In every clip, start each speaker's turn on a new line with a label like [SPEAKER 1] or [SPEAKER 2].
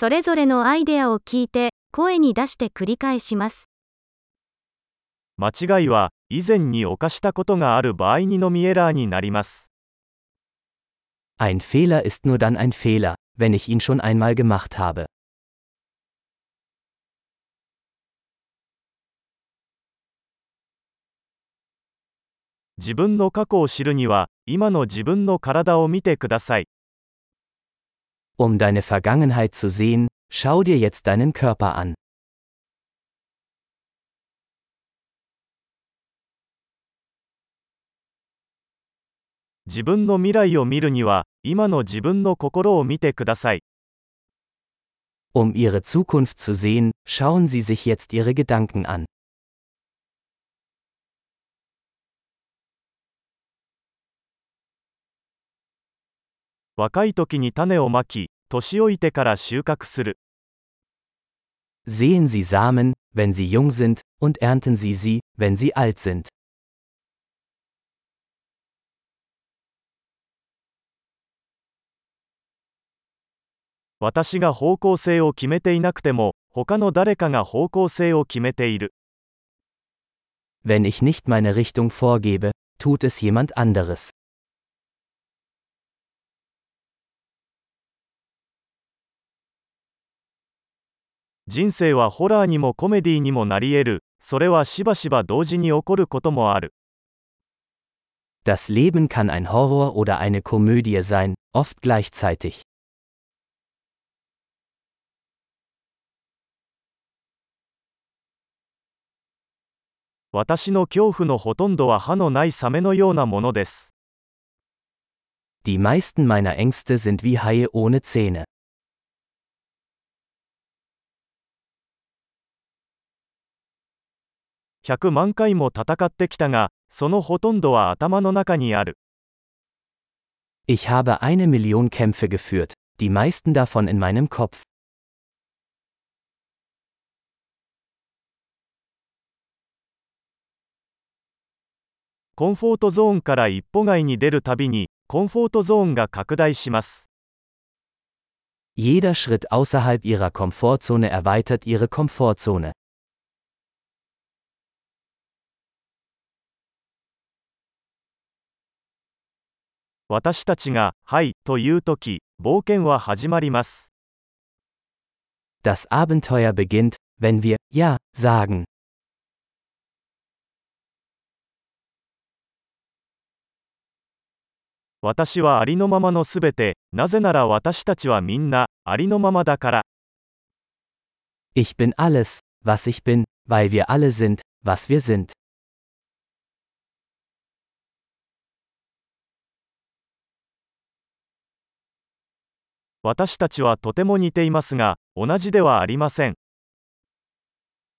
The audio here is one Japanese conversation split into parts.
[SPEAKER 1] それぞれのアイデアを聞いて、声に出して繰り返します。
[SPEAKER 2] 間違いは以前に犯したことがある場合にのみエラーになります。
[SPEAKER 3] Ein Fehler ist nur dann ein Fehler, wenn ich ihn schon einmal gemacht habe.
[SPEAKER 2] 自分の過去を知るには、今の自分の体を見てください。
[SPEAKER 3] Um deine Vergangenheit zu sehen, schau dir jetzt deinen Körper an.
[SPEAKER 2] 自分の未来を見るには、今の自分の心を見てください。
[SPEAKER 3] Um ihre Zukunft zu sehen, schauen Sie sich jetzt Ihre Gedanken an.
[SPEAKER 2] 若い時に種をまき、年老いてから収穫する。
[SPEAKER 3] Sehen Sie Samen, wenn sie jung sind, und ernten Sie sie, wenn sie alt sind.
[SPEAKER 2] 私が方向性を決めていなくても、他の誰かが方向性を決めている。
[SPEAKER 3] Wenn ich nicht meine Richtung vorgebe, tut es jemand anderes.
[SPEAKER 2] 人生はホラーにもコメディにもなり得る。それはしばしば同時に起こることもある。
[SPEAKER 3] Das Leben kann ein Horror oder eine Komödie sein, oft gleichzeitig.
[SPEAKER 2] 私の恐怖のほとんどは歯のないサメのようなものです。
[SPEAKER 3] Die meisten meiner Ängste sind wie Haie ohne Zähne.
[SPEAKER 2] 100万回も戦ってきたが、そのほとんどは頭の中にある。
[SPEAKER 3] Ich habe eine Million Kämpfe geführt, die meisten davon in meinem Kopf.
[SPEAKER 2] コンフォートゾーンから一歩外に出るたびに、コンフォートゾーンが拡大します。
[SPEAKER 3] Jeder Schritt außerhalb ihrer Komfortzone erweitert ihre Komfortzone.
[SPEAKER 2] 私たちが、はい、というとき、冒険は始まります。
[SPEAKER 3] Das Abenteuer beginnt, wenn wir Ja sagen.
[SPEAKER 2] 私はありのままのすべて、なぜなら私たちはみんな、ありのままだから。
[SPEAKER 3] Ich bin alles, was ich bin, weil wir alle sind, was wir sind.
[SPEAKER 2] 私たちはとても似ていますが、同じではありません。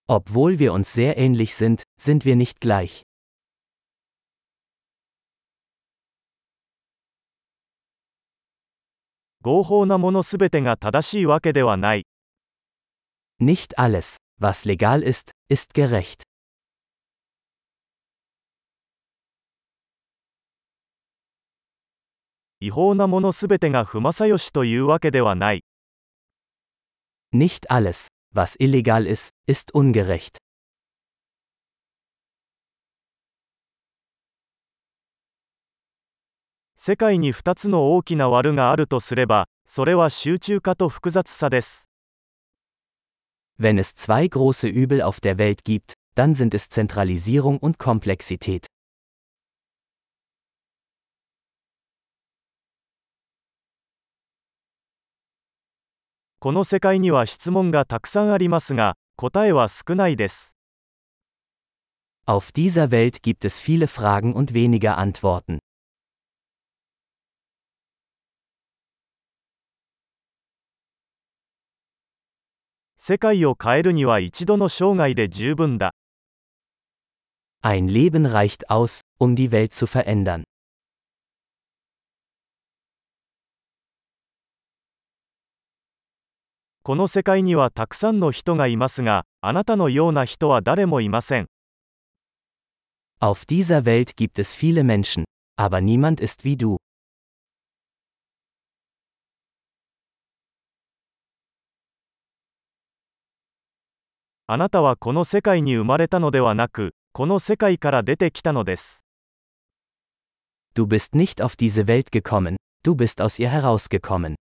[SPEAKER 3] Obwohl wir uns sehr ähnlich sind, sind wir nicht gleich.
[SPEAKER 2] 合法なものすべてが正しいわけではない。
[SPEAKER 3] Nicht alles, was legal ist, ist gerecht.
[SPEAKER 2] 違法なものすべてが不正義というわけではない。
[SPEAKER 3] Nicht alles, was illegal ist, ist ungerecht.
[SPEAKER 2] 世界に2つの大きな悪があるとすれば、それは集中化と複雑さです。
[SPEAKER 3] Wenn es zwei große Übel auf der Welt gibt, dann sind es Zentralisierung und Komplexität.
[SPEAKER 2] この世界には質問がたくさんありますが、答えは少ないです。
[SPEAKER 3] Auf dieser Welt gibt es viele Fragen und weniger Antworten.
[SPEAKER 2] 世界を変えるには一度の生涯で十分だ。
[SPEAKER 3] Ein Leben reicht aus, um die Welt zu verändern.
[SPEAKER 2] この世界にはたくさんの人がいますが、あなたのような人は誰もいません。
[SPEAKER 3] Auf dieser Welt gibt es viele Menschen, aber niemand ist wie du.
[SPEAKER 2] あなたはこの世界に生まれたのではなく、この世界から出てきたのです。
[SPEAKER 3] Du bist nicht auf diese Welt gekommen, du bist aus ihr herausgekommen.